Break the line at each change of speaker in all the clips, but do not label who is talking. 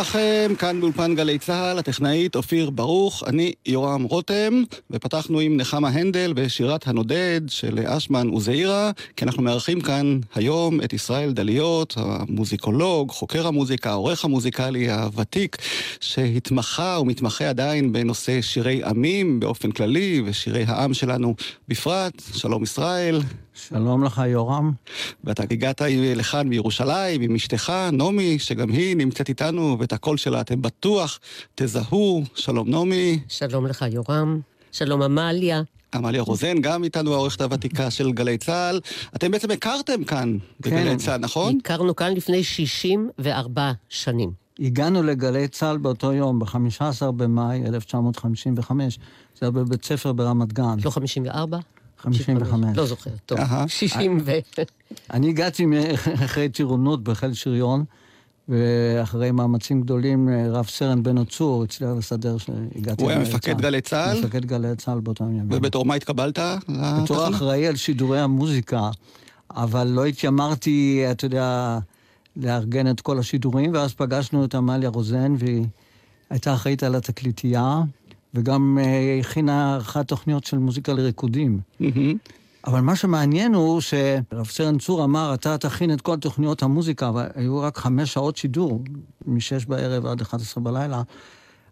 לכם, כאן באולפן גלי צה"ל, הטכנאית אופיר ברוך, אני יורם רותם, ופתחנו עם נחמה הנדל בשירת הנודד של אשמן וזעירה, כי אנחנו מארחים כאן היום את ישראל דליות, המוזיקולוג, חוקר המוזיקה, העורך המוזיקלי הוותיק, שהתמחה ומתמחה עדיין בנושא שירי עמים באופן כללי, ושירי העם שלנו בפרט. שלום ישראל.
שלום לך, יורם.
ואתה הגעת לכאן מירושלים עם אשתך, נעמי, שגם היא נמצאת איתנו, ואת הקול שלה אתם בטוח תזהו. שלום נעמי.
שלום לך, יורם. שלום, עמליה.
עמליה רוזן, גם איתנו העורכת הוותיקה של גלי צה"ל. אתם בעצם הכרתם כאן בגלי
כן.
צה"ל, נכון?
הכרנו כאן לפני 64 שנים.
הגענו לגלי צה"ל באותו יום, ב-15 במאי 1955. זה היה בבית ספר ברמת גן.
לא 54?
55.
לא זוכר, טוב.
אהה.
60 ו...
אני הגעתי אחרי טירונות בחיל שריון, ואחרי מאמצים גדולים, רב סרן בן צור הצליח לסדר שהגעתי
הוא היה מפקד
צה"ל.
גלי צה"ל?
מפקד גלי צה"ל באותם ימים.
ובתור מה התקבלת?
בתור? אחראי על שידורי המוזיקה, אבל לא התיימרתי, אתה יודע, לארגן את כל השידורים, ואז פגשנו את עמליה רוזן, והיא הייתה אחראית על התקליטייה, וגם אה, הכינה ערכה תוכניות של מוזיקה לריקודים. אבל מה שמעניין הוא שרב סרן צור אמר, אתה תכין את כל תוכניות המוזיקה, אבל היו רק חמש שעות שידור, משש בערב עד 11 בלילה.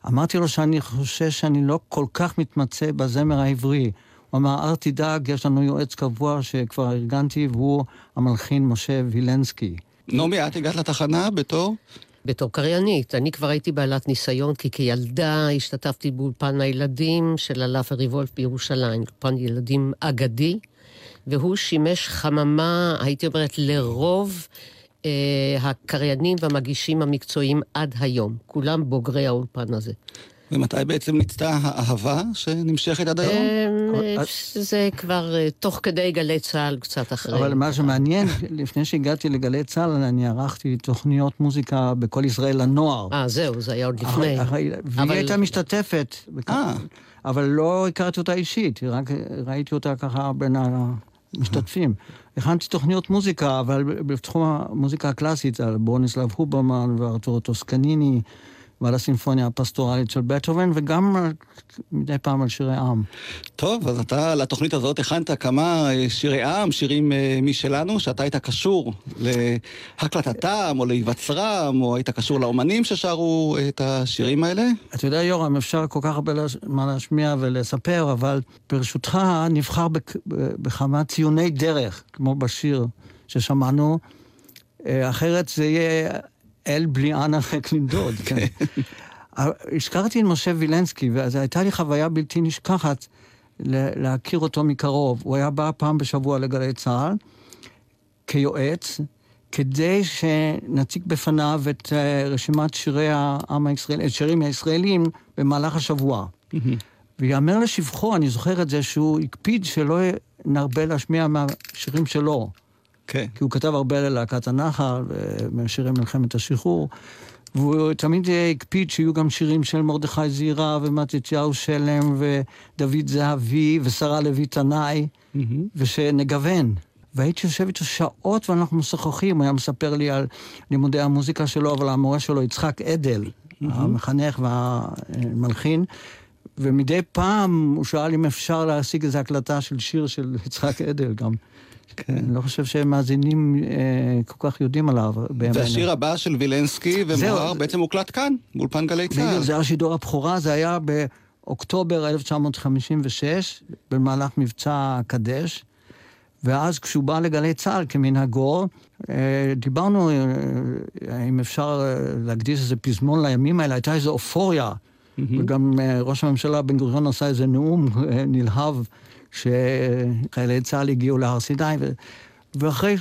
אמרתי לו שאני חושש שאני לא כל כך מתמצא בזמר העברי. הוא אמר, אל תדאג, יש לנו יועץ קבוע שכבר ארגנתי, והוא המלחין משה וילנסקי.
נעמי, את הגעת לתחנה בתור?
בתור קריינית. אני כבר הייתי בעלת ניסיון, כי כילדה השתתפתי באולפן הילדים של הלאפה ריבולף בירושלים, אולפן ילדים אגדי, והוא שימש חממה, הייתי אומרת, לרוב אה, הקריינים והמגישים המקצועיים עד היום. כולם בוגרי האולפן הזה.
ומתי בעצם ניצתה האהבה שנמשכת עד היום?
אה, זה כבר אה, תוך כדי גלי צה"ל, קצת אחרי.
אבל מה שמעניין, לפני שהגעתי לגלי צה"ל, אני ערכתי תוכניות מוזיקה בכל ישראל לנוער.
אה, זהו, זה היה עוד לפני.
והיא הייתה משתתפת.
אה.
אבל לא הכרתי אותה אישית, רק ראיתי אותה ככה בין המשתתפים. הכנתי תוכניות מוזיקה, אבל בתחום המוזיקה הקלאסית, על ברוניסלב הוברמן וארתור טוסקניני, ועל הסימפוניה הפסטורלית של בטהובן, וגם מדי פעם על שירי עם.
טוב, אז אתה לתוכנית הזאת הכנת כמה אה, שירי עם, שירים אה, משלנו, שאתה היית קשור להקלטתם, או להיווצרם, או היית קשור לאומנים ששרו אה, את השירים האלה?
אתה יודע, יורם, אפשר כל כך הרבה מה להשמיע ולספר, אבל ברשותך נבחר בכ- בכמה ציוני דרך, כמו בשיר ששמענו. אחרת זה יהיה אל בלי אנה ריק לנדוד. כן. הזכרתי את משה וילנסקי, ואז הייתה לי חוויה בלתי נשכחת להכיר אותו מקרוב. הוא היה בא פעם בשבוע לגלי צה"ל כיועץ, כדי שנציג בפניו את אה, רשימת שירי העם הישראלי, את שירים הישראלים במהלך השבוע. ויאמר לשבחו, אני זוכר את זה, שהוא הקפיד שלא נרבה להשמיע מהשירים שלו.
כן.
כי הוא כתב הרבה ללהקת הנחל, ושירי מלחמת השחרור, והוא תמיד הקפיד שיהיו גם שירים של מרדכי זעירה, ומתתיהו שלם, ודוד זהבי, ושרה לוי תנאי, ושנגוון. והייתי יושב איתו שעות ואנחנו משוחחים, הוא היה מספר לי על לימודי המוזיקה שלו, אבל המורה שלו, יצחק עדל, המחנך והמלחין, ומדי פעם הוא שאל אם אפשר להשיג איזו הקלטה של שיר של יצחק עדל גם. אני לא חושב שמאזינים אה, כל כך יודעים עליו בימינו.
והשיר הבא של וילנסקי ומוהר. בעצם הוקלט כאן, באולפן גלי צה"ל.
בדיוק, זה היה שידור הבכורה, זה היה באוקטובר 1956, במהלך מבצע קדש, ואז כשהוא בא לגלי צה"ל כמנהגו, אה, דיברנו אה, אם אפשר אה, להקדיש איזה פזמון לימים האלה, הייתה איזו אופוריה, וגם אה, ראש הממשלה בן גוריון עשה איזה נאום נלהב, שחיילי צה"ל הגיעו להר סיני, ו... ואחרי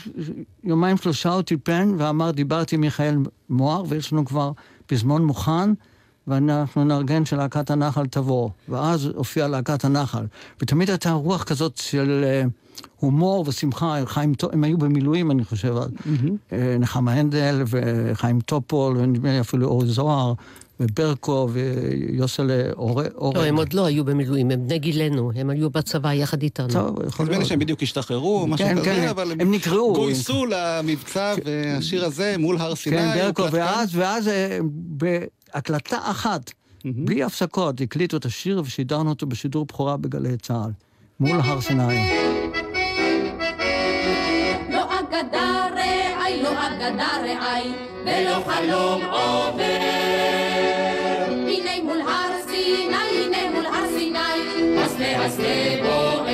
יומיים שלושה הוא טיפן ואמר, דיברתי עם מיכאל מוהר, ויש לנו כבר פזמון מוכן, ואנחנו נארגן שלהקת הנחל תבוא. ואז הופיעה להקת הנחל. ותמיד הייתה רוח כזאת של אה, הומור ושמחה. חיים, הם היו במילואים, אני חושב. אה, נחמה הנדל וחיים טופול, ונדמה לי אפילו אורי זוהר, וברקו ויוסל אורן.
לא, הם עוד לא היו במילואים, הם בני גילנו, הם היו בצבא יחד איתנו.
טוב, יכול
נדמה לי
להיות.
שהם בדיוק השתחררו, או משהו
כן,
כזה,
כן,
אבל
הם נקראו.
גויסו למבצע, והשיר הזה מול הר סיני.
כן, ברקו. ואז, ואז אה, בהקלטה אחת, בלי הפסקות, הקליטו את השיר ושידרנו אותו בשידור בכורה בגלי צה"ל, מול הר סיני.
לא אגדה רעי, לא אגדה רעי, ולא חלום עובר. הנה מול הר סיני, הנה מול הר סיני, השדה השדה בוער.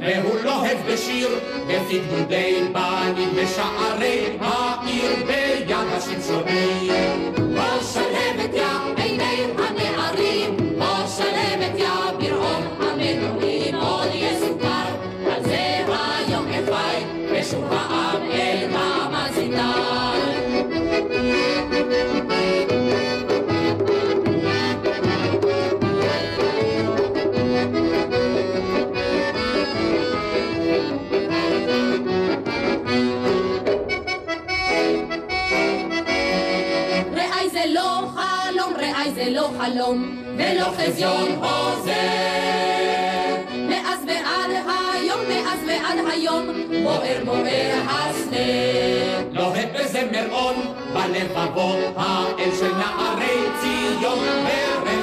והוא לוהב בשיר, בפי גדודי בנים בשערי העיר ביד השמשונים.
חלום, ולא חזיון עוזר. מאז ועד היום, מאז ועד היום, בוער בוער השדה.
לוהב בזמר און, בלבבות האל של נערי ציון, ברחם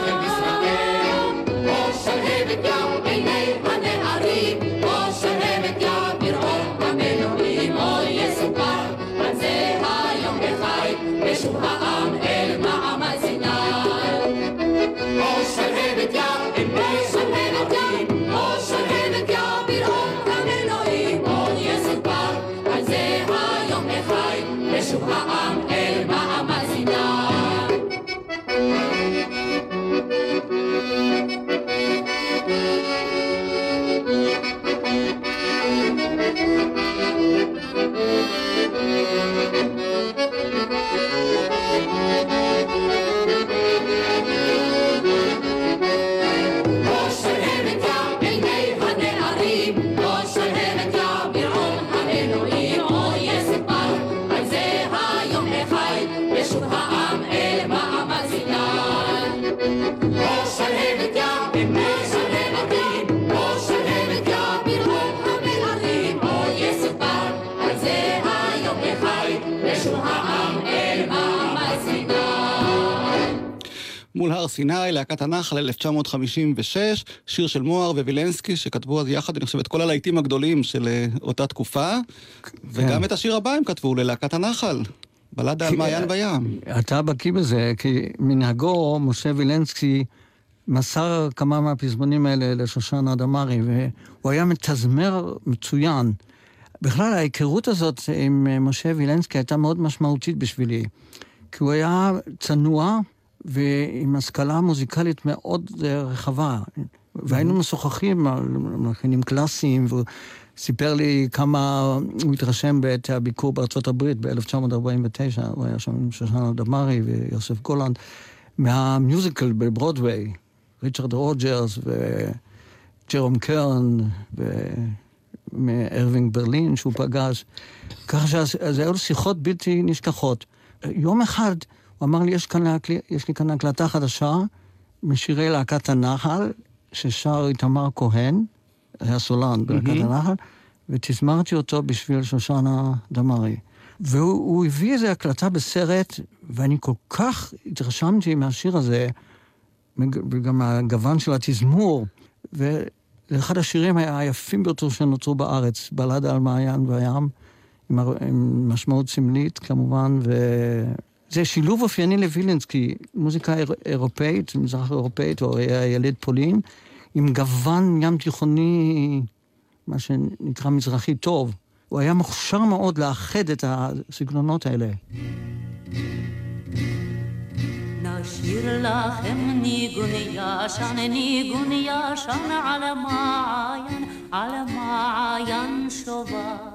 הר סיני, להקת הנחל 1956, שיר של מוהר ווילנסקי, שכתבו אז יחד, אני חושב, את כל הלהיטים הגדולים של אה, אותה תקופה, וגם את השיר הבא הם כתבו ללהקת הנחל. בלדה על מעיין בים.
אתה בקיא בזה, כי מנהגו, משה וילנסקי מסר כמה מהפזמונים האלה לשושנה דמארי, והוא היה מתזמר מצוין. בכלל, ההיכרות הזאת עם משה וילנסקי הייתה מאוד משמעותית בשבילי, כי הוא היה צנוע ועם השכלה מוזיקלית מאוד רחבה. והיינו משוחחים על מלחינים קלאסיים, והוא סיפר לי כמה הוא התרשם בעת הביקור בארצות הברית ב-1949, הוא היה שם עם שושנה דמארי ויוסף גולנד, מה musical בברודוויי, ריצ'רד רוג'רס וג'רום קרן ומאירווינג ברלין שהוא פגש. ככה שזה היו שיחות בלתי נשכחות. יום אחד הוא אמר לי, יש, כאן. יש לי כאן הקלטה חדשה משירי להקת הנחל, ששר איתמר כהן, היה סולן בלהקת mm-hmm. הנחל, ותזמרתי אותו בשביל שושנה דמארי. והוא הביא איזו הקלטה בסרט, ואני כל כך התרשמתי מהשיר הזה, וגם מהגוון של התזמור, וזה אחד השירים היפים ביותר שנוצרו בארץ, בלדה על מעיין והים, עם, עם משמעות סמלית כמובן, וזה שילוב אופייני לווילינסקי, מוזיקה אירופאית, מזרח אירופאית, היה ילד פולין, עם גוון ים תיכוני, מה שנקרא מזרחי טוב. הוא היה מוכשר מאוד לאחד את הסגנונות האלה. נשאיר לכם ניגון ישן, ניגון ישן על המעיין, על המעיין שובר.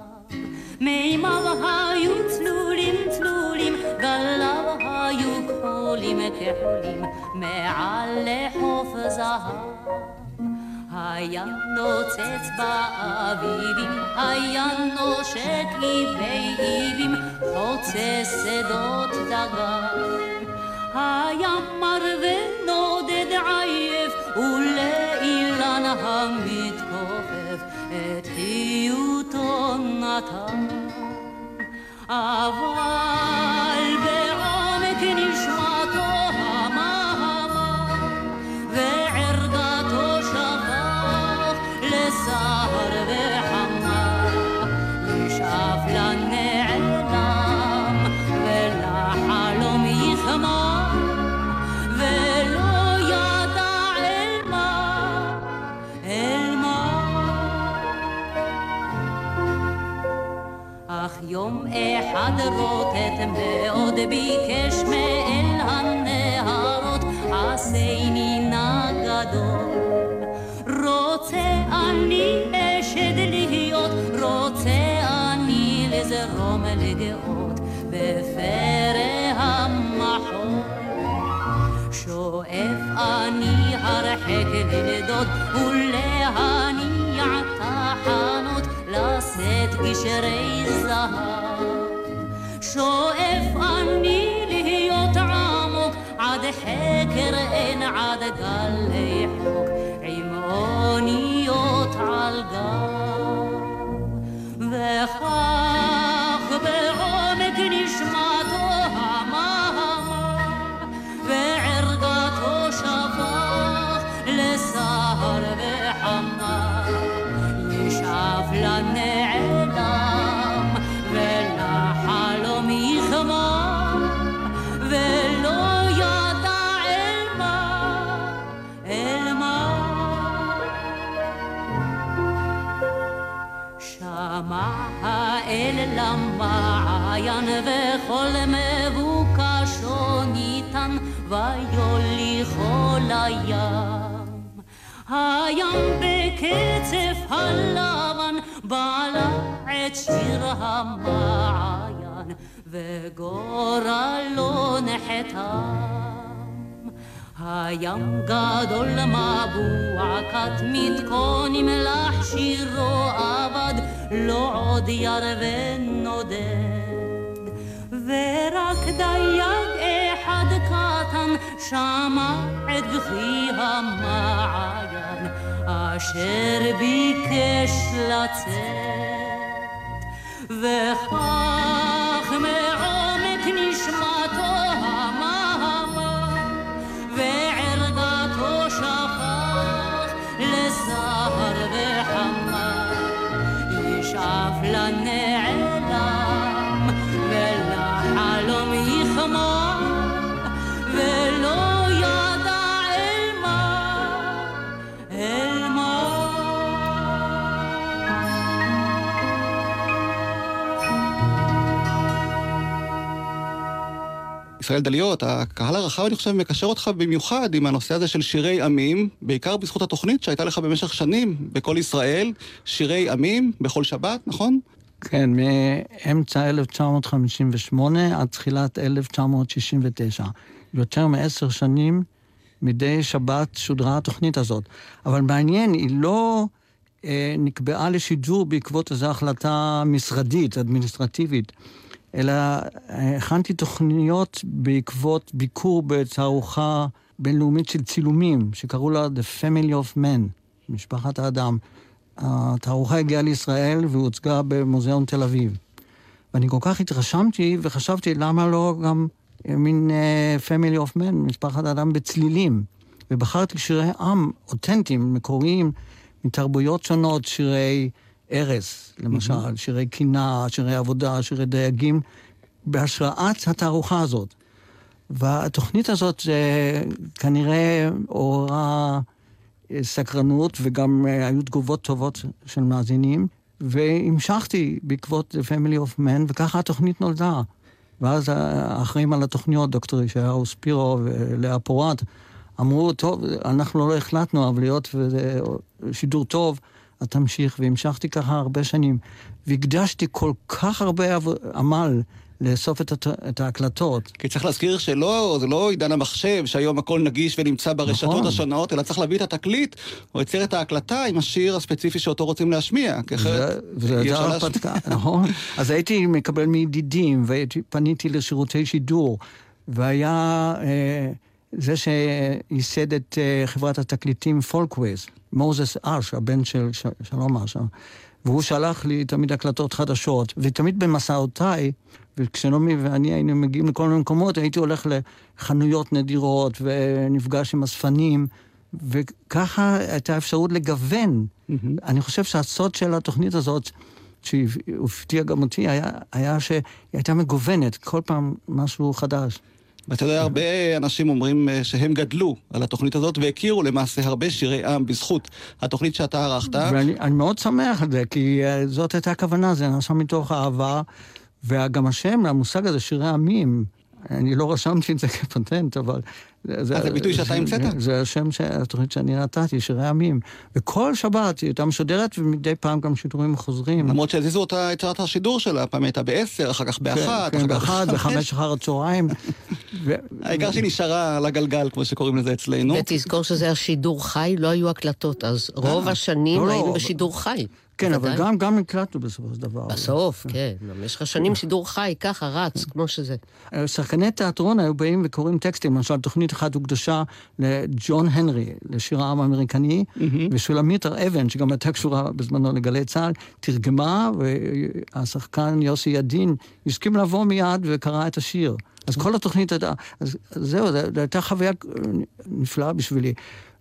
מימיו היו צלולים צלולים, גליו היו כחולים כחולים, מעל לחוף זהב. היה נוצץ באביבים, היה נושק איבי איבים, חוצה שדות דגר. היה מר ונודד עייף, ולאילן המתכופף, חיותו נתן. אחד רוטט מאוד ביקש מאל הנהרות, עשני נא גדול. רוצה אני אשד להיות, רוצה אני לזרום לגאות בפרא המחול. שואף אני הרחק לנדוד ולהניע תחנות לשאת גשרי זהב. שואף אני להיות עמוק עד חקר אין עד גלי חוק עם אוניות על גב. למעיין וכל מבוקשו ניתן ויוליכו לים. הים בקצף הלבן בלע את שיר המעיין וגורלו נחתם. הים גדול מבוע כת מתכונים לך שירו אבד לא עוד יר ונודד ורק דייג אחד קטן שמע את בכי המעיין אשר ביקש לצאת וכך מעומק
ישראל דליות, הקהל הרחב, אני חושב, מקשר אותך במיוחד עם הנושא הזה של שירי עמים, בעיקר בזכות התוכנית שהייתה לך במשך שנים בכל ישראל, שירי עמים בכל שבת, נכון?
כן, מאמצע 1958 עד תחילת 1969. יותר מעשר שנים, מדי שבת שודרה התוכנית הזאת. אבל מעניין, היא לא אה, נקבעה לשידור בעקבות איזו החלטה משרדית, אדמיניסטרטיבית, אלא אה, הכנתי תוכניות בעקבות ביקור בתערוכה בינלאומית של צילומים, שקראו לה The Family of Men, משפחת האדם. התערוכה הגיעה לישראל והוצגה במוזיאון תל אביב. ואני כל כך התרשמתי וחשבתי למה לא גם מין uh, family of men, משפחת אדם בצלילים. ובחרתי שירי עם אותנטיים, מקוריים, מתרבויות שונות, שירי ארס, למשל, mm-hmm. שירי קינה, שירי עבודה, שירי דייגים, בהשראת התערוכה הזאת. והתוכנית הזאת uh, כנראה עוררה סקרנות וגם uh, היו תגובות טובות של מאזינים, והמשכתי בעקבות The Family of Men, וככה התוכנית נולדה. ואז האחראים על התוכניות, דוקטור ישעיהו ספירו ולאה פורט, אמרו, טוב, אנחנו לא החלטנו, אבל להיות וזה שידור טוב, אז תמשיך. והמשכתי ככה הרבה שנים. והקדשתי כל כך הרבה עמל לאסוף את, את ההקלטות.
כי צריך להזכיר שלא, זה לא עידן המחשב, שהיום הכל נגיש ונמצא ברשתות נכון. השונות, אלא צריך להביא את התקליט, או יצר את ההקלטה עם השיר הספציפי שאותו רוצים להשמיע, כי אחרת
אי אפשר להשמיע. נכון. אז הייתי מקבל מידידים, ופניתי לשירותי שידור, והיה אה, זה שייסד את אה, חברת התקליטים Folkways, מוזס אש, הבן של ש, שלום אש. והוא שלח לי תמיד הקלטות חדשות, ותמיד במסעותיי, וכשנחמה ואני היינו מגיעים לכל מיני מקומות, הייתי הולך לחנויות נדירות ונפגש עם אספנים, וככה הייתה אפשרות לגוון. Mm-hmm. אני חושב שהסוד של התוכנית הזאת, שהפתיע גם אותי, היה, היה שהיא הייתה מגוונת, כל פעם משהו חדש.
ואתה יודע, הרבה אנשים אומרים אה, שהם גדלו על התוכנית הזאת והכירו למעשה הרבה שירי עם בזכות התוכנית שאתה ערכת.
ואני מאוד שמח על זה, כי אה, זאת הייתה הכוונה, זה נעשה מתוך אהבה, וגם השם, המושג הזה, שירי עמים, אני לא רשמתי את זה כפטנט, אבל...
זה, זה ביטוי שאתה המצאת?
זה השם, התוכנית שאני נתתי, שירי עמים. וכל שבת היא הייתה משודרת, ומדי פעם גם שידורים חוזרים.
למרות שהזיזו אותה, את שעת השידור שלה, פעם הייתה בעשר, אחר כך כן, באחת,
כן, באחת, בחמש אחר הצהריים.
העיקר שהיא נשארה על הגלגל, כמו שקוראים לזה אצלנו.
ותזכור שזה השידור חי, לא היו הקלטות, אז רוב אה, השנים לא, לא. היינו בשידור חי.
כן, אבל גם, גם הקלטנו בסופו של דבר.
בסוף, כן. במשך השנים שידור חי, ככה רץ, כמו שזה.
אה, שחקני תיאטרון היו באים וקוראים טקסטים. למשל, תוכנית אחת הוקדשה לג'ון הנרי, לשיר העם האמריקני, ושולמית הר אבן, שגם הייתה קשורה בזמנו לגלי צה"ל, תרגמה, והשחקן יוסי ידין הסכים לבוא מיד וקרא את השיר. אז כל התוכנית הייתה... אז זהו, זו הייתה חוויה נפלאה בשבילי.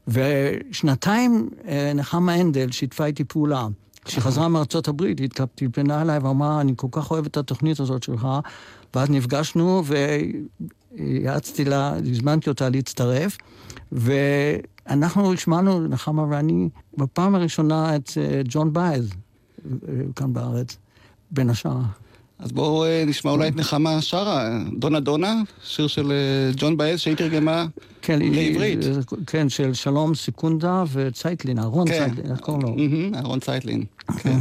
ושנתיים אה, נחמה הנדל שיתפה איתי פעולה. כשחזרה מארצות הברית, היא התקפלה אליי ואמרה, אני כל כך אוהב את התוכנית הזאת שלך, ואז נפגשנו ויעצתי לה, הזמנתי אותה להצטרף, ואנחנו השמענו, נחמה ואני, בפעם הראשונה את אה, ג'ואן באאז, אה, כאן בארץ, בין השאר.
אז בואו אה, נשמע אולי את נחמה שרה, דונה דונה, שיר של אה, ג'ואן באאז שהיא תרגמה כן, לעברית.
כן, של שלום סקונדה וצייטלין, אהרון כן. צייטלין, איך קוראים
לו? אהרון צייטלין, כן.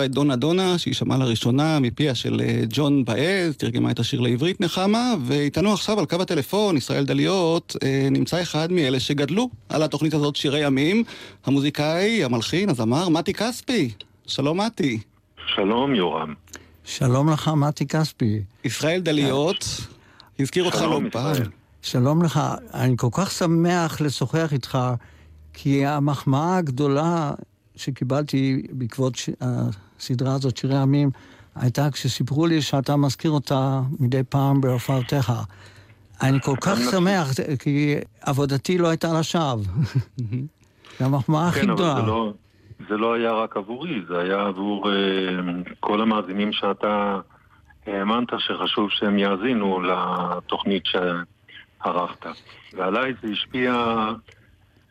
שרה את דונה דונה, שהיא שמעה לראשונה מפיה של אה, ג'ון באז, תרגמה את השיר לעברית נחמה, ואיתנו עכשיו על קו הטלפון, ישראל דליות, אה, נמצא אחד מאלה שגדלו על התוכנית הזאת שירי ימים, המוזיקאי, המלחין, הזמר, מתי כספי. שלום מתי.
שלום יורם.
שלום לך, מתי כספי.
ישראל דליות, הזכיר אותך לא פעם.
שלום לך. אני כל כך שמח לשוחח איתך, כי המחמאה הגדולה שקיבלתי בעקבות ש... הסדרה הזאת, שירי עמים, הייתה כשסיפרו לי שאתה מזכיר אותה מדי פעם בהופעותיך. אני כל כך שמח, כי עבודתי לא הייתה לשווא. זו המחמאה הכי
כן, אבל
גדולה.
זה לא, זה לא היה רק עבורי, זה היה עבור אה, כל המאזינים שאתה האמנת שחשוב שהם יאזינו לתוכנית שערכת. ועליי זה השפיע,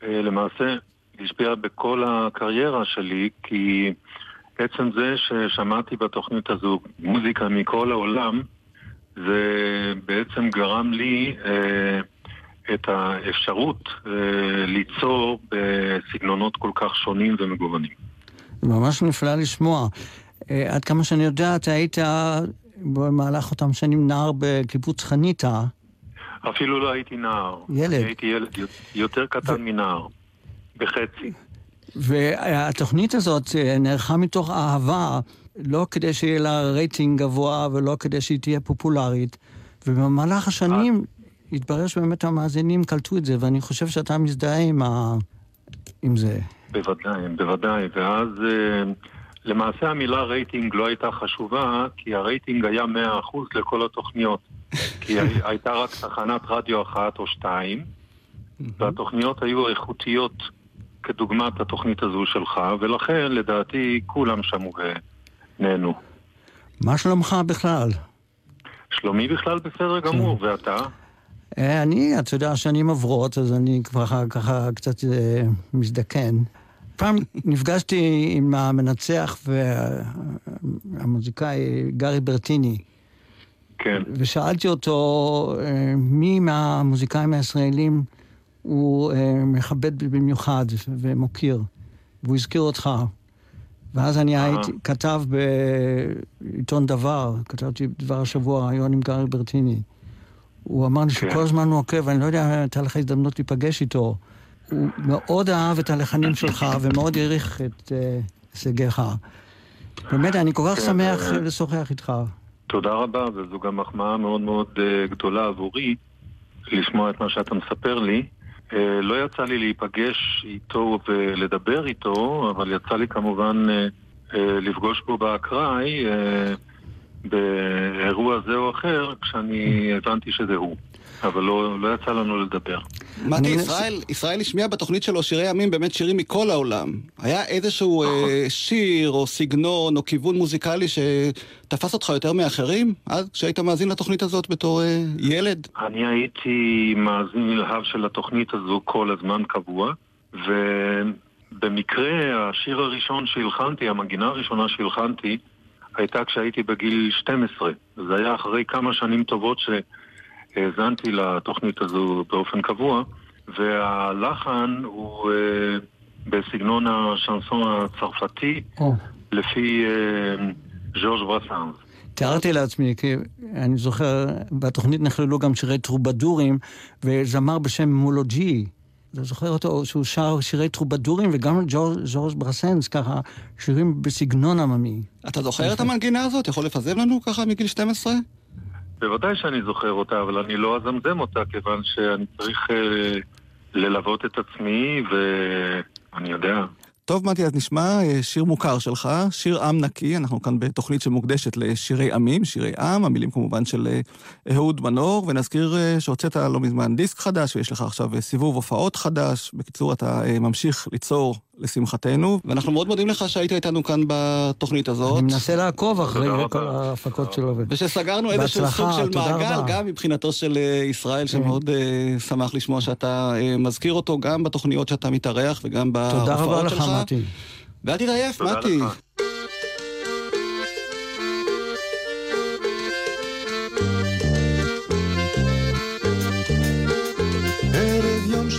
אה, למעשה, השפיע בכל הקריירה שלי, כי עצם זה ששמעתי בתוכנית הזו מוזיקה מכל העולם, זה בעצם גרם לי אה, את האפשרות אה, ליצור בסגנונות כל כך שונים ומגוונים.
ממש נפלא לשמוע. אה, עד כמה שאני יודע, אתה היית במהלך אותם שנים נער בקיבוץ חניתה.
אפילו לא הייתי נער.
ילד.
הייתי ילד יותר קטן מנער, בחצי.
והתוכנית הזאת אה, נערכה מתוך אהבה, לא כדי שיהיה לה רייטינג גבוה ולא כדי שהיא תהיה פופולרית. ובמהלך השנים התברר שבאמת המאזינים קלטו את זה, ואני חושב שאתה מזדהה עם, ה... עם זה.
בוודאי, בוודאי. ואז אה, למעשה המילה רייטינג לא הייתה חשובה, כי הרייטינג היה 100% לכל התוכניות. כי הי- הייתה רק תחנת רדיו אחת או שתיים, והתוכניות היו איכותיות כדוגמת התוכנית הזו שלך, ולכן לדעתי כולם שמעו ונהנו.
מה שלומך בכלל?
שלומי בכלל בסדר גמור, ואתה?
אה, אני, אתה יודע, שנים עוברות, אז אני כבר ככה קצת אה, מזדקן. פעם נפגשתי עם המנצח והמוזיקאי גארי ברטיני,
כן.
ושאלתי אותו אה, מי מהמוזיקאים הישראלים הוא אה, מכבד במיוחד ומוקיר, והוא הזכיר אותך. ואז אני
אה.
הייתי, כתב בעיתון דבר, כתבתי דבר השבוע, ראיון עם גארי ברטיני. הוא אמר לי
כן.
שכל הזמן הוא עוקב, אני לא יודע, הייתה לך הזדמנות להיפגש איתו. הוא מאוד אהב את הלחנים שלך ומאוד העריך את אה, הישגיך. באמת, אני כל כך
כן,
שמח
אה,
לשוחח איתך.
תודה רבה, וזו גם מחמאה מאוד מאוד אה, גדולה עבורי לשמוע את מה שאתה מספר לי. אה, לא יצא לי להיפגש איתו ולדבר איתו, אבל יצא לי כמובן אה, אה, לפגוש בו באקראי באירוע זה או אחר, כשאני הבנתי שזה הוא. אבל לא, לא יצא לנו לדבר.
מתי, ישראל, ישראל השמיע בתוכנית שלו שירי ימים באמת שירים מכל העולם. היה איזשהו אה, נכון. שיר או סגנון או כיוון מוזיקלי שתפס אותך יותר מאחרים? אז כשהיית מאזין לתוכנית הזאת בתור אה, ילד?
אני הייתי מאזין נלהב של התוכנית הזו כל הזמן קבוע, ובמקרה השיר הראשון שהלחנתי, המגינה הראשונה שהלחנתי, הייתה כשהייתי בגיל 12. זה היה אחרי כמה שנים טובות ש... האזנתי לתוכנית הזו באופן קבוע, והלחן הוא אה, בסגנון השנסון הצרפתי, oh. לפי אה, ז'ורג' ברסאנס.
תיארתי לעצמי, כי אני זוכר, בתוכנית נכללו גם שירי טרובדורים, וזמר בשם מולוג'י. אתה זוכר אותו, שהוא שר שירי טרובדורים, וגם ז'ורג' ברסנס, ככה, שירים בסגנון עממי.
אתה זוכר את המנגינה הזאת? יכול לפזם לנו ככה מגיל 12?
בוודאי שאני זוכר אותה, אבל אני לא אזמזם אותה, כיוון שאני צריך אה, ללוות את עצמי, ואני יודע.
טוב, מתי, אז נשמע אה, שיר מוכר שלך, שיר עם נקי, אנחנו כאן בתוכנית שמוקדשת לשירי עמים, שירי עם, המילים כמובן של אה, אהוד מנור, ונזכיר שהוצאת לא מזמן דיסק חדש, ויש לך עכשיו סיבוב הופעות חדש. בקיצור, אתה ממשיך ליצור לשמחתנו, ואנחנו מאוד מודים לך שהיית איתנו כאן בתוכנית הזאת.
אני מנסה לעקוב אחרי כל ההפקות שלו.
ושסגרנו איזשהו סוג של מעגל, גם מבחינתו של אה, ישראל, כן. שמאוד uh, שמח לשמוע שאתה uh, מזכיר אותו גם בתוכניות שאתה מתארח וגם בהופעות שלך. תודה רבה לך, מתי. ואל תתעייף, מתי.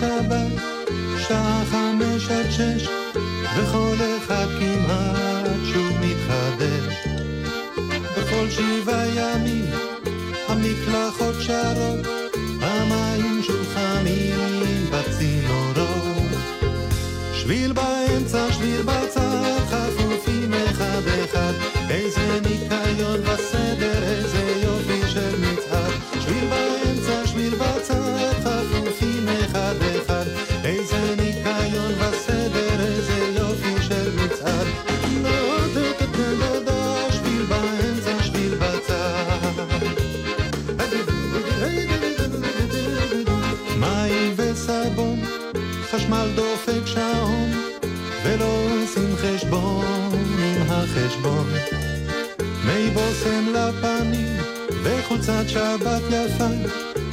שש, אחד כמעט שוב מתחדש. בכל שבעה ימים המקלחות שרות, עם החשבון. מי בושם לפנים, וחולצת שבת יפה,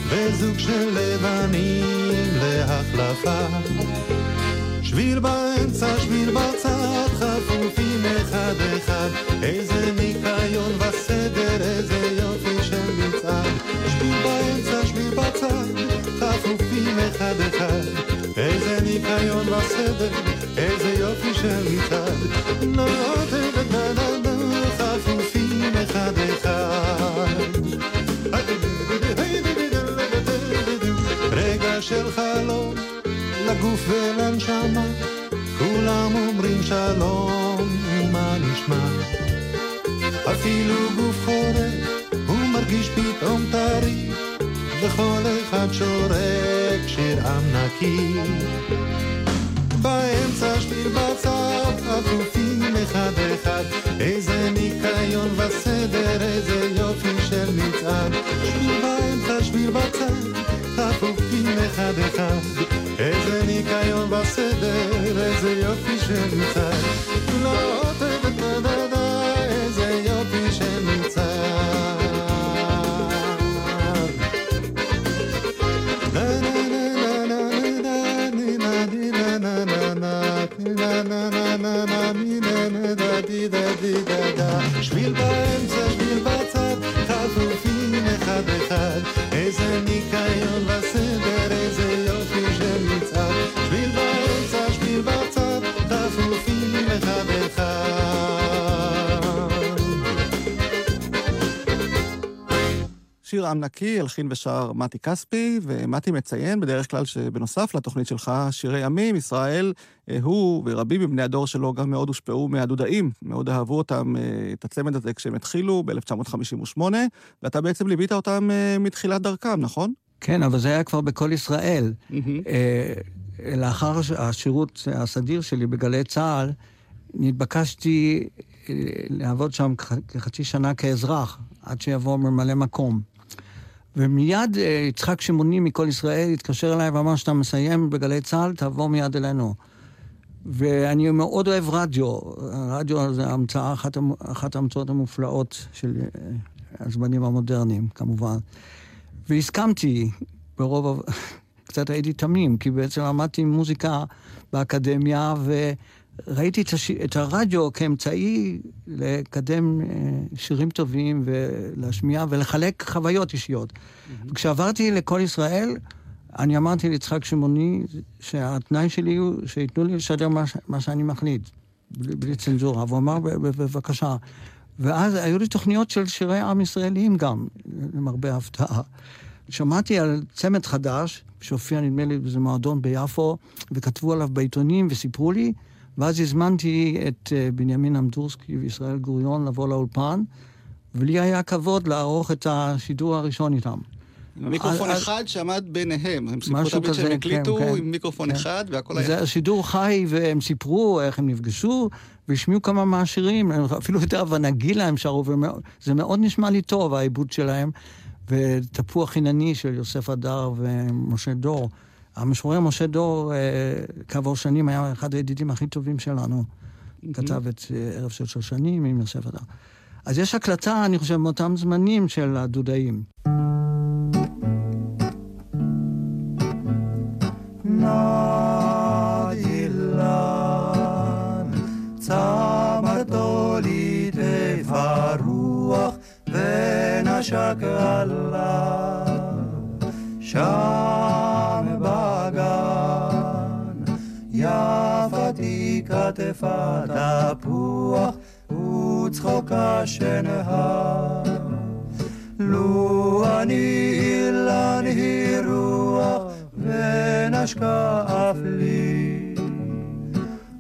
וזוג של לבנים להחלפה. שביל באמצע, שביל בצד, חפופים אחד אחד, איזה ניקיון וסדר, איזה יופי של מצעד. שביל באמצע, שביל בצד, חפופים אחד אחד, איזה ניקיון וסדר, איזה יופי של מצעד. רגע של חלום, לגוף ולנשמה, כולם אומרים שלום, ומה נשמע? אפילו גוף חורק, הוא מרגיש פתאום טרי. וכל אחד שורק שיר עם נקי. באמצע שביל בצד, עטופים אחד אחד, איזה ניקיון וסדר, איזה יופי של מצעד. שביל באמצע, שביל בצד, עטופים אחד אחד, איזה ניקיון וסדר, איזה יופי של מצעד. לא איזה שביל באמצע, שביל בצד,
שיר עם נקי, הלחין ושר מתי כספי, ומתי מציין בדרך כלל שבנוסף לתוכנית שלך, שירי ימים, ישראל, אה, הוא ורבים מבני הדור שלו גם מאוד הושפעו מהדודאים, מאוד אהבו אותם, אה, את הצמד הזה כשהם התחילו ב-1958, ואתה בעצם ליווית אותם אה, מתחילת דרכם, נכון?
כן, אבל זה היה כבר בכל ישראל. לאחר הש- השירות הסדיר שלי בגלי צה"ל, נתבקשתי לעבוד שם כח- כחצי שנה כאזרח, עד שיבוא ממלא מקום. ומיד אה, יצחק שמעוני מכל ישראל התקשר אליי ואמר שאתה מסיים בגלי צה"ל, תבוא מיד אלינו. ואני מאוד אוהב רדיו. הרדיו זה המצאה, אחת, אחת ההמצאות המופלאות של אה, הזמנים המודרניים, כמובן. והסכמתי, ברוב... קצת הייתי תמים, כי בעצם למדתי מוזיקה באקדמיה, וראיתי את, הש... את הרדיו כאמצעי לקדם אה, שירים טובים ולהשמיע ולחלק חוויות אישיות. וכשעברתי לכל ישראל, אני אמרתי ליצחק שמעוני שהתנאי שלי הוא שייתנו לי לשדר מה, ש... מה שאני מחליט, בלי, בלי צנזורה. והוא אמר, "ב- ב- בבקשה. ואז היו לי תוכניות של שירי עם ישראליים גם, למרבה ההפתעה. שמעתי על צמד חדש, שהופיע נדמה לי באיזה מועדון ביפו, וכתבו עליו בעיתונים וסיפרו לי, ואז הזמנתי את אה, בנימין אמדורסקי וישראל גוריון לבוא לאולפן, ולי היה כבוד לערוך את השידור הראשון איתם.
מיקרופון
אז-
אחד שעמד ביניהם. הם סיפרו תמיד שהם הקליטו
כן, כן.
עם מיקרופון
כן.
אחד, והכל היה...
זה שידור חי, והם סיפרו איך הם נפגשו, והשמיעו כמה מהשירים, אפילו יותר ונגילה הם שרו, וזה מאוד נשמע לי טוב, העיבוד שלהם. ותפוח חינני של יוסף הדר ומשה דור. המשורר משה דור, אה, כעבור שנים, היה אחד הידידים הכי טובים שלנו. כתב את אה, ערב של שושנים עם יוסף הדר. אז יש הקלטה, אני חושב, מאותם זמנים של הדודאים.
ונשק עליו, כתפה תפוח וצחוקה שנהר. לו אני אילן היא רוח ונשקה אף לי.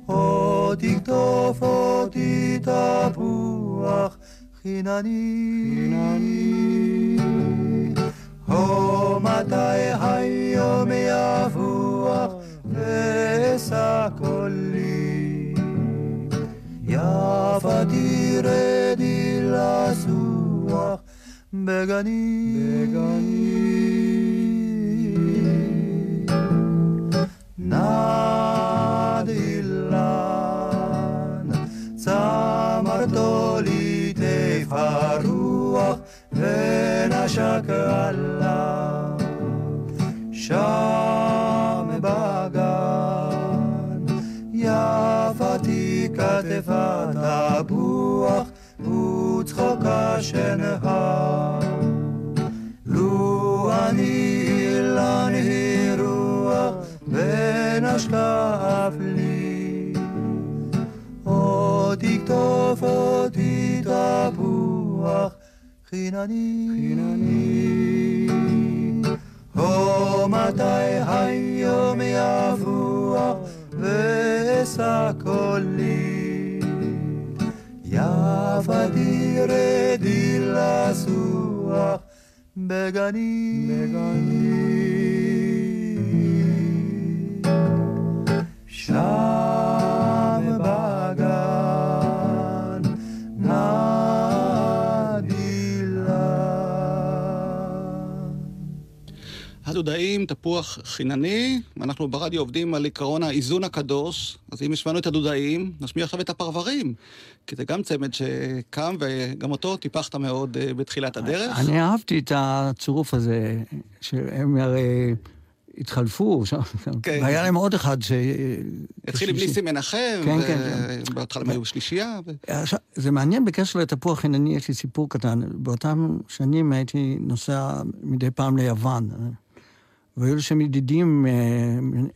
או תקטוף אותי תפוח חינני. או מתי היום יבוח ואשא קולי. Iava dire di la sua begani. begani. Nadilan Zamartoli te faruach Vena shakala Shakala יפתי כתפה תפוח וצחוקה שנהר. לו אני אילן היא רוח ונשקה אף לי. או תקטוף אותי תפוח חינני. או מתי היום יבוח ואשא קולי. a di la sua Begani. Begani.
הדודאים, תפוח חינני, אנחנו ברדיו עובדים על עקרון האיזון הקדוש, אז אם השמענו את הדודאים, נשמיע עכשיו את הפרברים, כי זה גם צמד שקם, וגם אותו טיפחת מאוד אה, בתחילת הדרך.
אני אהבתי את הצירוף הזה, שהם הרי התחלפו, שם,
כן.
והיה להם עוד אחד ש...
התחיל עם. ניסים מנחם,
כן, כן,
ובהתחלה הם היו שלישייה. ו-
עכשיו, זה מעניין, בקשר לתפוח חינני יש לי סיפור קטן. באותם שנים הייתי נוסע מדי פעם ליוון. והיו שם ידידים, אה,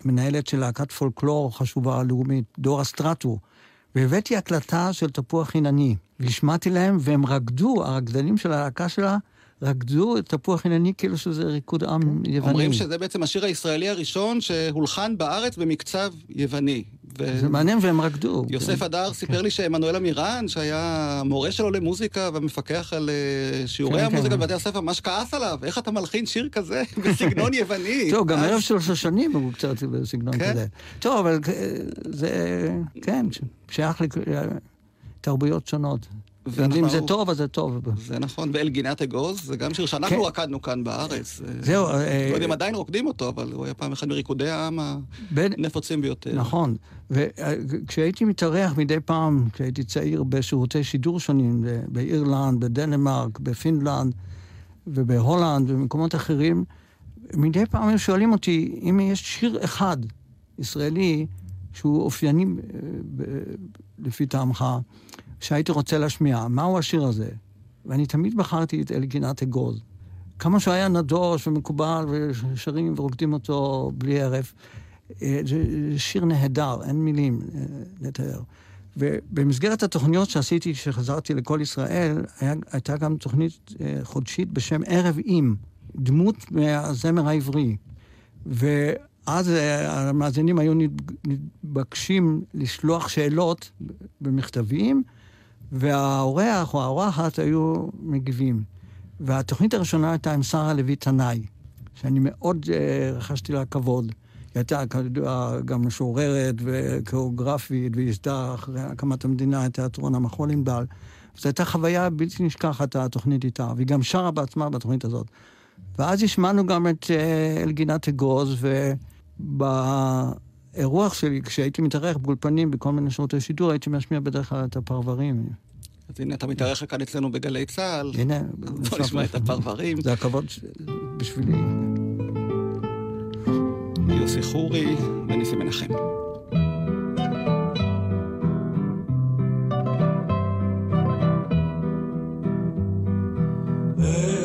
מנהלת של להקת פולקלור חשובה לאומית, דורה סטרטו. והבאתי הקלטה של תפוח חינני, והשמעתי להם, והם רקדו, הרקדנים של הלהקה שלה, רקדו את תפוח חינני כאילו שזה ריקוד עם יווני.
אומרים שזה בעצם השיר הישראלי הראשון שהולחן בארץ במקצב יווני. ו-
זה מעניין והם רקדו.
יוסף
כן.
הדר סיפר לי שעמנואל עמירן, שהיה מורה שלו למוזיקה ומפקח על אה, שיעורי
כן,
המוזיקה
כן.
בבתי הספר, ממש כעס עליו, איך אתה מלחין שיר כזה בסגנון יווני?
טוב, גם ערב של שושנים הוא קצת בסגנון
כן.
כזה. טוב, אבל אה, זה, כן, שייך לתרבויות שונות.
ואנחנו-
אם זה טוב, אז זה טוב.
זה נכון, ואל גינת אגוז, זה גם שיר שאנחנו
כן.
רקדנו כאן בארץ. אה,
זהו, אה,
לא יודע אם עדיין רוקדים אותו, אבל הוא היה פעם אחד מריקודי העם הנפוצים ביותר.
נכון. וכשהייתי מתארח מדי פעם, כשהייתי צעיר בשירותי שידור שונים, באירלנד, בדנמרק, בפינלנד ובהולנד ובמקומות אחרים, מדי פעם היו שואלים אותי אם יש שיר אחד ישראלי שהוא אופייני אה, לפי טעמך, שהייתי רוצה להשמיע, מהו השיר הזה? ואני תמיד בחרתי את אלגינת אגוז. כמה שהוא היה נדוש ומקובל, ושרים ורוקדים אותו בלי הרף. אה, זה שיר נהדר, אין מילים אה, לתאר. ובמסגרת התוכניות שעשיתי כשחזרתי לכל ישראל, היה, הייתה גם תוכנית אה, חודשית בשם ערב עם, דמות מהזמר העברי. ואז המאזינים היו נתב- נתבקשים לשלוח שאלות במכתבים, והאורח או האורחת היו מגיבים. והתוכנית הראשונה הייתה עם שרה לוי תנאי, שאני מאוד uh, רכשתי לה כבוד. היא הייתה, כידוע, גם משוררת וקוריאוגרפית, וייסדה אחרי הקמת המדינה את תיאטרון המחול ענבל. זו הייתה חוויה בלתי נשכחת, התוכנית איתה, והיא גם שרה בעצמה בתוכנית הזאת. ואז השמענו גם את uh, אלגינת אגוז, ובאירוח שלי, כשהייתי מתארח באולפנים בכל מיני שירותי שידור, הייתי משמיע בדרך כלל את הפרברים.
אז הנה, אתה מתארח כאן אצלנו בגלי צה"ל.
הנה,
בוא נשמע את הפרברים.
זה הכבוד בשבילי.
יוסי חורי וניסי מנחם.
בגינת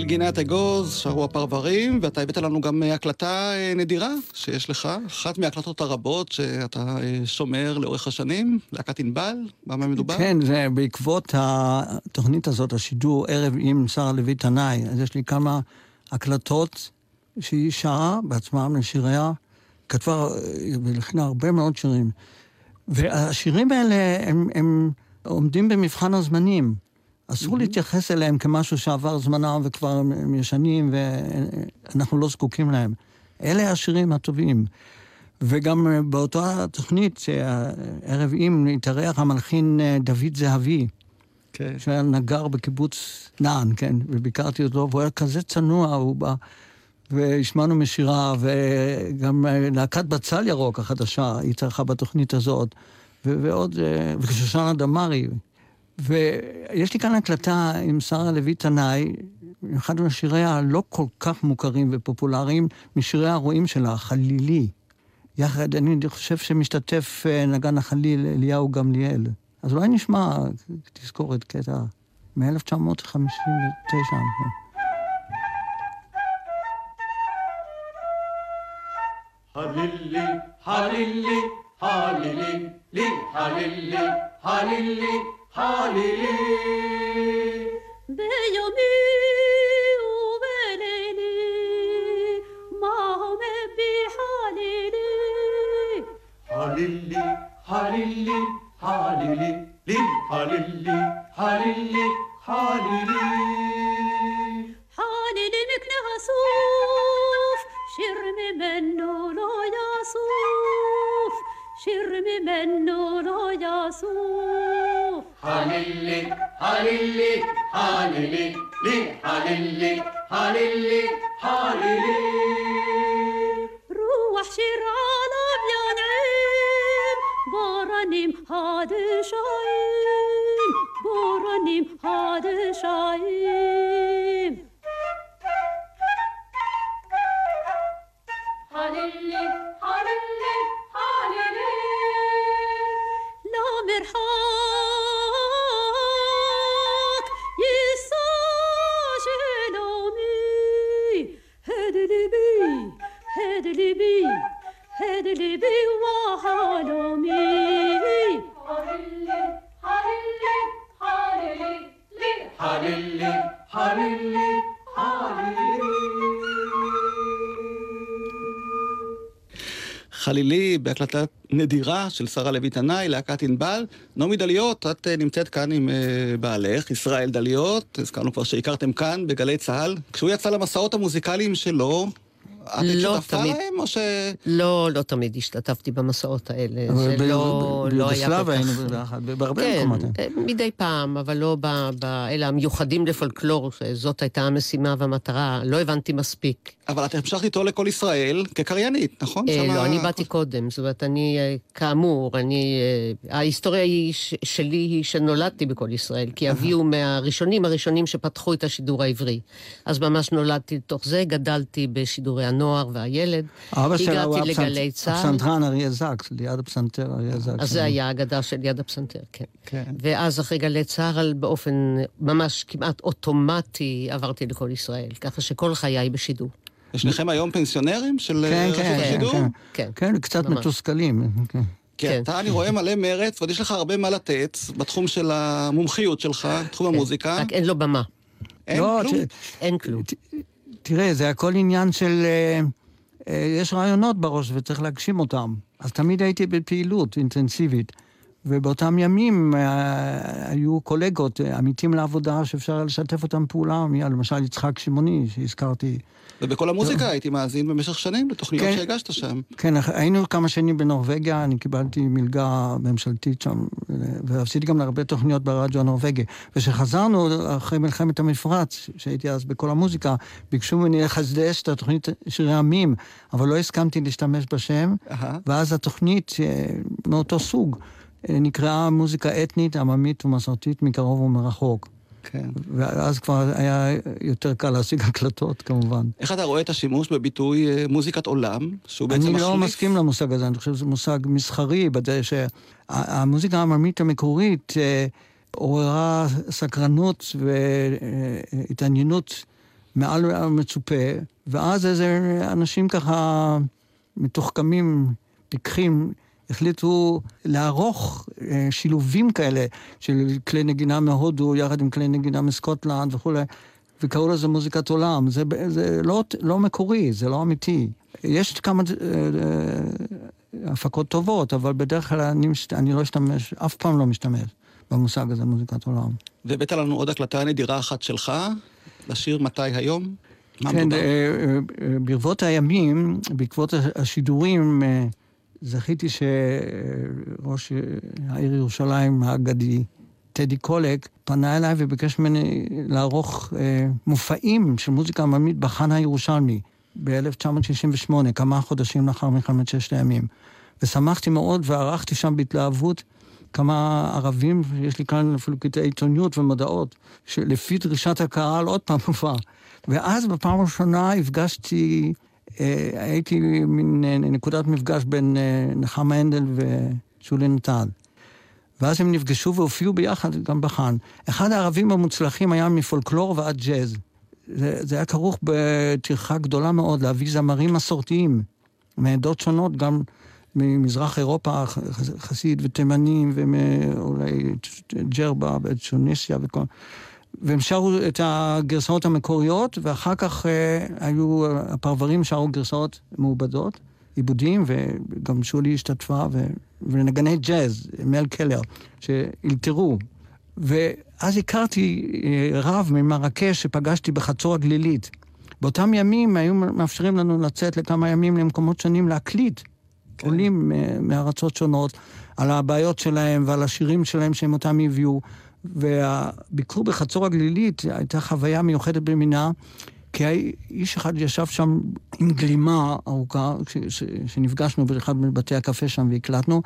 אל גינת אגוז, שרו הפרברים, ואתה הבאת לנו גם אה, הקלטה אה, נדירה שיש לך, אחת מההקלטות הרבות שאתה אה, שומר לאורך השנים, להקת ענבל, במה מדובר?
כן, זה בעקבות התוכנית הזאת, השידור ערב עם שרה לוי תנאי. אז יש לי כמה הקלטות שהיא שרה בעצמם לשיריה, כתבה ולכנה הרבה מאוד שירים. והשירים האלה, הם, הם עומדים במבחן הזמנים. אסור להתייחס אליהם כמשהו שעבר זמנם וכבר הם, ישנים ואנחנו לא זקוקים להם. אלה השירים הטובים. וגם אה, באותה תוכנית, שערב עם התארח המלחין אה, דוד זהבי,
כן.
שהיה נגר בקיבוץ נען, כן, וביקרתי אותו, והוא היה כזה צנוע, הוא בא, והשמענו משירה, וגם אה, להקת בצל ירוק החדשה התארחה בתוכנית הזאת, ו- ועוד, ושושנה דמארי. ויש לי כאן הקלטה עם שרה לוי תנאי, אחד משירי הלא כל כך מוכרים ופופולריים, משירי הרועים שלה, חלילי. יחד, אני חושב שמשתתף אה, נגן החליל אליהו גמליאל. אז אולי נשמע תזכורת קטע מ-1959.
הלילי, הלילי, הלילי, לי, הלילי, הלילי,
Halil'i. Beyanı veleni
Mahme bi Halil'i. Halil'i
Halil'i Halil'i Lil
Halil'i. בהקלטה נדירה של שרה לוי תנאי, להקת ענבל. נעמי דליות, את אה, נמצאת כאן עם אה, בעלך, ישראל דליות, הזכרנו כבר שהכרתם כאן בגלי צה"ל. כשהוא יצא למסעות המוזיקליים שלו, את
לא
שותפה
תמיד.
להם, או ש...
לא, לא תמיד השתתפתי במסעות האלה. זה
ב-
לא,
ב-
לא היה כל
היינו
כך...
ביחד, בהרבה
כן,
מקומות.
אה, מדי פעם, אבל לא ב... ב... אלה המיוחדים לפולקלור, שזאת הייתה המשימה והמטרה, לא הבנתי מספיק.
אבל את המשכת איתו לכל ישראל כקריינית, נכון?
אה,
שמה-
לא, אני באתי קודם, זאת אומרת, אני, אה, כאמור, אני... אה, ההיסטוריה היא, ש- שלי היא שנולדתי בכל ישראל, כי אבי הוא מהראשונים הראשונים שפתחו את השידור העברי. אז ממש נולדתי לתוך זה, גדלתי בשידורי הנוער והילד.
אבא שלה הוא
הגעתי
הפסנ-
לגלי צה"ל.
הפסנתרן אריה זקס, ליד הפסנתר אריה זקס.
אז זה היה האגדה של יד הפסנתר, כן.
כן.
ואז אחרי גלי צה"ל, באופן ממש כמעט אוטומטי, עברתי לכל ישראל, ככה שכל חיי בשידור.
ושניכם היום פנסיונרים של
כן,
אה, רשות
כן,
השידור?
כן,
כן.
כן, קצת
ממש.
מתוסכלים. כן.
כן,
כן.
אתה, אני רואה מלא מרץ, ועוד יש לך הרבה מה לתת בתחום של המומחיות שלך, תחום המוזיקה.
רק אין לו במה,
אין
לא,
כלום.
אין כלום.
תראה, זה הכל עניין של... אה, אה, יש רעיונות בראש וצריך להגשים אותם. אז תמיד הייתי בפעילות אינטנסיבית. ובאותם ימים אה, היו קולגות, אה, עמיתים לעבודה, שאפשר היה לשתף אותם פעולה, למשל יצחק שמעוני, שהזכרתי.
ובכל המוזיקה הייתי מאזין במשך שנים לתוכניות
כן.
שהגשת שם.
כן, היינו כמה שנים בנורבגיה, אני קיבלתי מלגה ממשלתית שם, ועשיתי גם להרבה תוכניות ברדיו הנורבגי. וכשחזרנו אחרי מלחמת המפרץ, שהייתי אז בכל המוזיקה, ביקשו ממני לחדש את התוכנית שירי עמים, אבל לא הסכמתי להשתמש בשם,
אהה.
ואז התוכנית אה, מאותו סוג אה, נקראה מוזיקה אתנית, עממית ומסורתית מקרוב ומרחוק.
כן.
ואז כבר היה יותר קל להשיג הקלטות, כמובן.
איך אתה רואה את השימוש בביטוי אה, מוזיקת עולם, שהוא בעצם
אני
מחליף?
לא מסכים למושג הזה, אני חושב שזה מושג מסחרי, בזה שהמוזיקה העממית המקורית אה, עוררה סקרנות והתעניינות מעל המצופה, ואז איזה אנשים ככה מתוחכמים, פיקחים, החליטו לערוך אה, שילובים כאלה של כלי נגינה מהודו יחד עם כלי נגינה מסקוטלנד וכולי, וקראו לזה מוזיקת עולם. זה, זה לא, לא מקורי, זה לא אמיתי. יש כמה אה, אה, הפקות טובות, אבל בדרך כלל אני, אני לא אשתמש, אף פעם לא משתמש במושג הזה, מוזיקת עולם.
והבאת לנו עוד הקלטה נדירה אחת שלך, לשיר מתי היום?
כן? אה, אה, ברבות הימים, בעקבות השידורים, זכיתי שראש העיר ירושלים האגדי, טדי קולק, פנה אליי וביקש ממני לערוך אה, מופעים של מוזיקה עממית בחאן הירושלמי ב-1968, כמה חודשים לאחר מלחמת ששת הימים. ושמחתי מאוד וערכתי שם בהתלהבות כמה ערבים, יש לי כאן אפילו קטעי עיתוניות ומודעות, שלפי דרישת הקהל עוד פעם הופעה. ואז בפעם הראשונה הפגשתי, הייתי מין אה, נקודת מפגש בין אה, נחמה הנדל ושולי נטל. ואז הם נפגשו והופיעו ביחד גם בחאן. אחד הערבים המוצלחים היה מפולקלור ועד ג'אז. זה, זה היה כרוך בטרחה גדולה מאוד להביא זמרים מסורתיים מעדות שונות, גם ממזרח אירופה, חסיד ותימנים, ואולי ג'רבה וצ'וניסיה וכל... והם שרו את הגרסאות המקוריות, ואחר כך אה, היו, הפרברים שרו גרסאות מעובדות, עיבודים, וגם שולי השתתפה, ו... ונגני ג'אז, מל קלר, שאילתרו. ואז הכרתי אה, רב ממרקש שפגשתי בחצור הגלילית. באותם ימים היו מאפשרים לנו לצאת לכמה ימים למקומות שונים להקליט. כן. עולים אה, מארצות שונות, על הבעיות שלהם ועל השירים שלהם שהם אותם הביאו. והביקור בחצור הגלילית הייתה חוויה מיוחדת במינה, כי איש אחד ישב שם עם גלימה ארוכה, שנפגשנו באחד מבתי הקפה שם והקלטנו,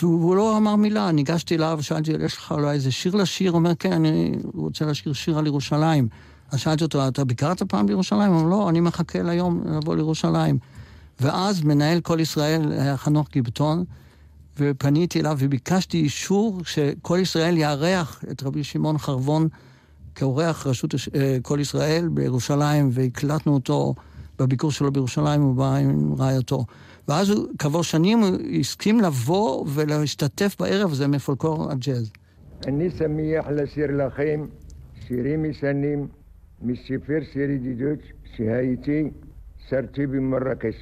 והוא לא אמר מילה, ניגשתי אליו, שאלתי, יש לך אולי איזה שיר לשיר? הוא אומר, כן, אני רוצה לשיר שיר על ירושלים. אז שאלתי אותו, אתה ביקרת פעם בירושלים? הוא אומר, לא, אני מחכה ליום לבוא לירושלים. ואז מנהל כל ישראל היה חנוך גיבטון, ופניתי אליו וביקשתי אישור שכל ישראל יארח את רבי שמעון חרבון כאורח רשות אה, כל ישראל בירושלים, והקלטנו אותו בביקור שלו בירושלים, הוא בא עם רעייתו. ואז הוא, כעבור שנים, הוא הסכים לבוא ולהשתתף בערב הזה מפולקור הג'אז.
אני שמח לשיר לכם שירים ישנים מספר שיר ידידות שהייתי שרתי במרקש.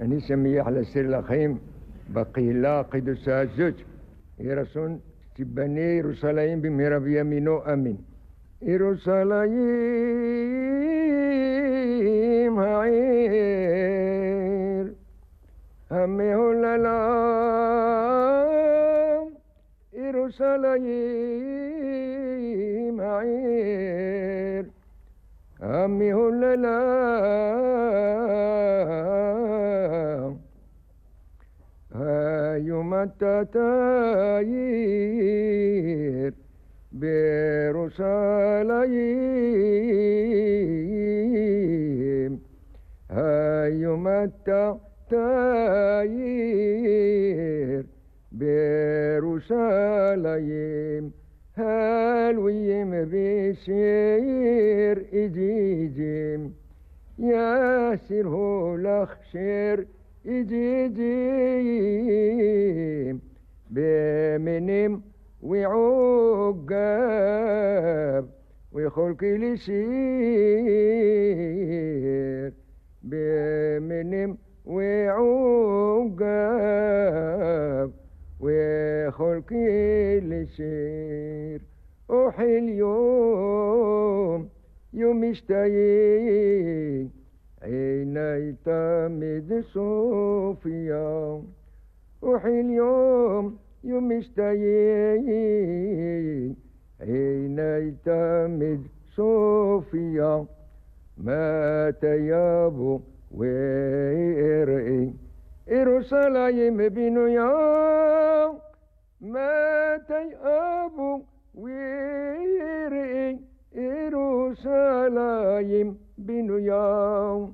אני שמח לשיר לכם בקהילה הקדושה הזאת. יהי רצון תיבנה ירושלים במהרה בימינו אמן. ירושלים העיר המהוללה ירושלים העיר המהוללה היום يوم التتاير برساليهم يوم التتاير برساليهم هلويم بشير إجيجيم. ياسر هو لخشير بمنم وعقاب وخلق لشير بمنم وعقاب وخلق لشير أوحي اليوم يوم اشتهي عينيت تامد صوفيا. وحي اليوم يوم اشتايين عينيت تامد صوفيا. مات يابو ويرئي. إرسلايم بنويا مات يابو ويرئي. إرسلايم بنويا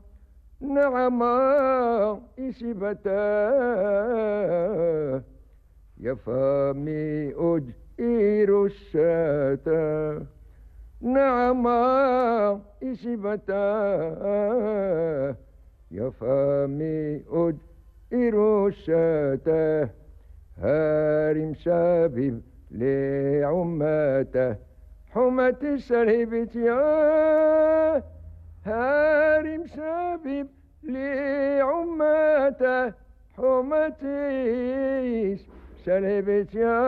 نعما إشبتا يفامي أجئر الشاتا نعما إشبتا يفامي أجئر الشاتا هارم شابب لعماته. حمة الشربت يا هارم شبيب لي عمته حمتيش شلبت يا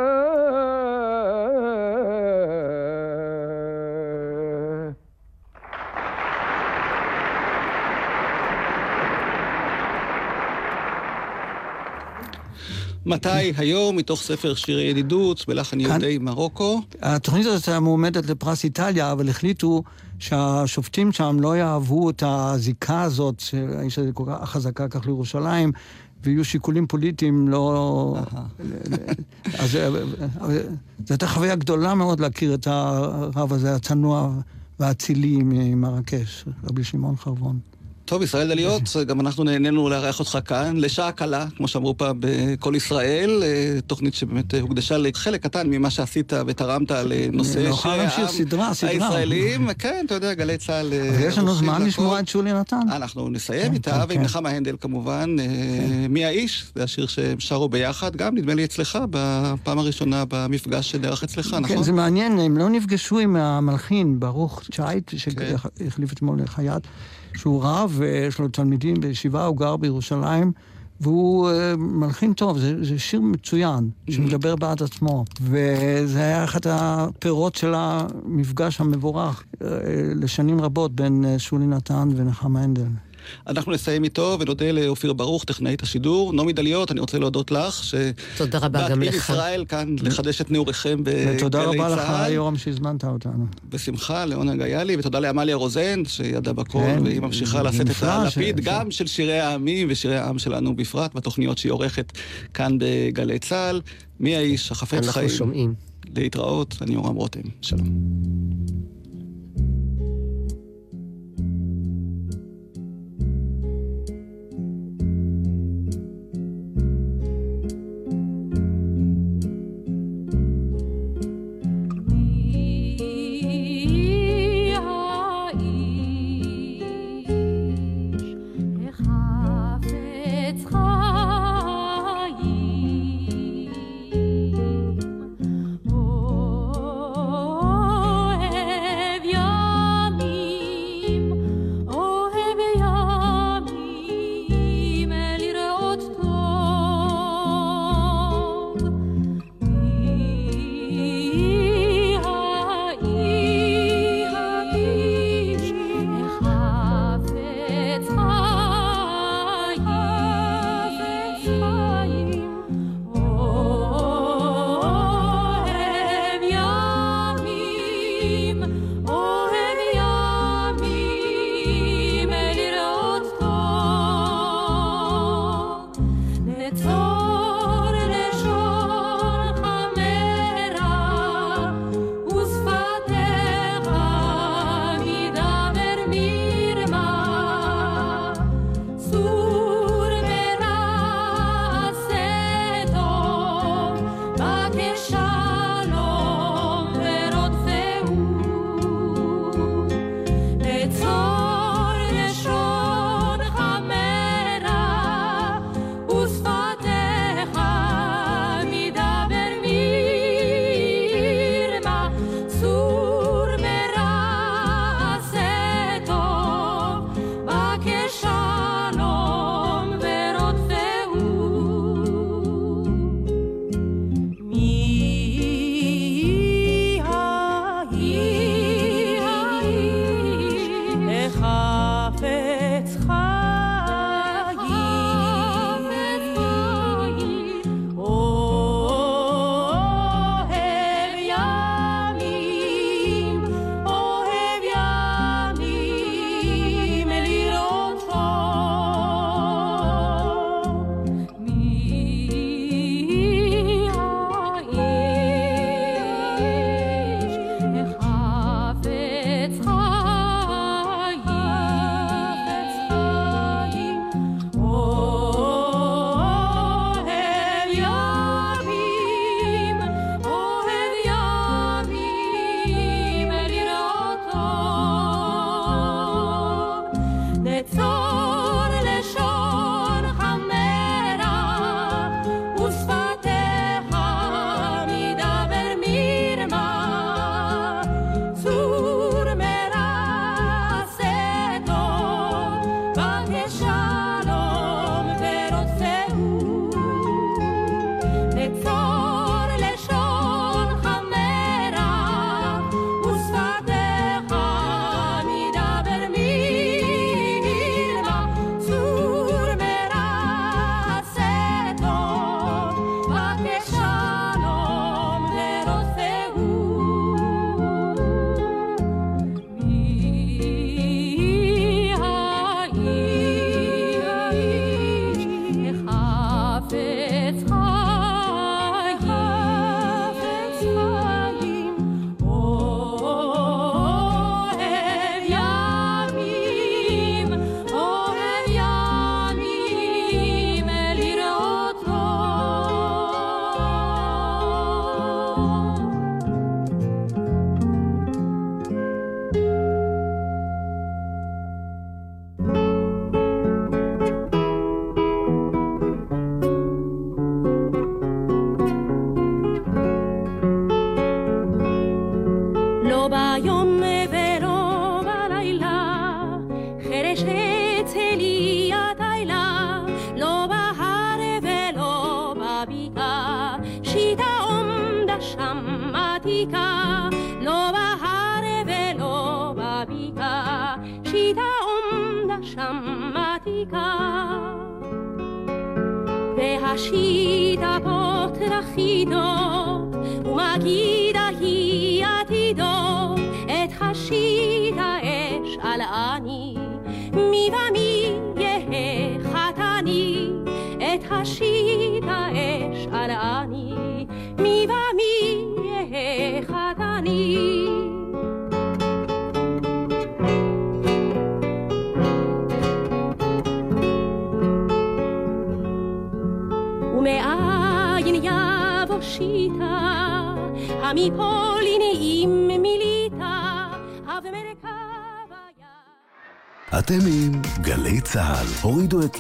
מתי? היום, מתוך ספר שירי ידידות, בלחן יהודי מרוקו.
התוכנית הזאת הייתה מועמדת לפרס איטליה, אבל החליטו שהשופטים שם לא יאהבו את הזיקה הזאת, שהאיש הזה כל כך חזקה כך לירושלים, ויהיו שיקולים פוליטיים לא... אז אה, זו הייתה חוויה גדולה מאוד להכיר את הרב הזה, הצנוע והאצילי ממרקש, רבי שמעון חרבון.
טוב, ישראל דליות, גם אנחנו נהנינו לארח אותך כאן, לשעה קלה, כמו שאמרו פעם ב"קול ישראל", אה, תוכנית שבאמת הוקדשה לחלק קטן ממה שעשית ותרמת לנושא
נוכל להמשיך סדרה, סדרה.
הישראלים, כן, אתה יודע, גלי צה"ל...
אז יש לנו זמן לשמוע את שולי נתן.
אנחנו נסיים איתה, ועם נחמה הנדל כמובן. אה, מי האיש? זה השיר שהם שרו ביחד, גם נדמה לי אצלך, בפעם הראשונה במפגש שנערך אצלך, נכון?
כן, זה מעניין, הם לא נפגשו עם המלחין, ברוך צ'ייט, שהחליף אתמול לחייט. שהוא רב ויש לו תלמידים בישיבה, הוא גר בירושלים, והוא uh, מלחין טוב, זה, זה שיר מצוין, שמדבר בעד עצמו. וזה היה אחד הפירות של המפגש המבורך uh, לשנים רבות בין uh, שולי נתן ונחמה הנדל.
אנחנו נסיים איתו, ונודה לאופיר ברוך, טכנאית השידור. נעמי דליות, אני רוצה להודות לך, ש...
תודה רבה גם לך.
ישראל כאן לחדש את נעוריכם בגלי צה"ל.
ותודה רבה לך, יורם, שהזמנת אותנו.
בשמחה, לעונג היה לי, ותודה לעמליה רוזן, שידעה בכל, כן, והיא ממשיכה לשאת את הלפיד ש... גם של שירי העמים ושירי העם שלנו בפרט, בתוכניות שהיא עורכת כאן בגלי צה"ל. מי האיש החפץ
אנחנו
חיים?
אנחנו שומעים.
להתראות, אני יורם רותם. שלום.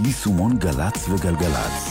יישומון גל"צ וגלגלצ.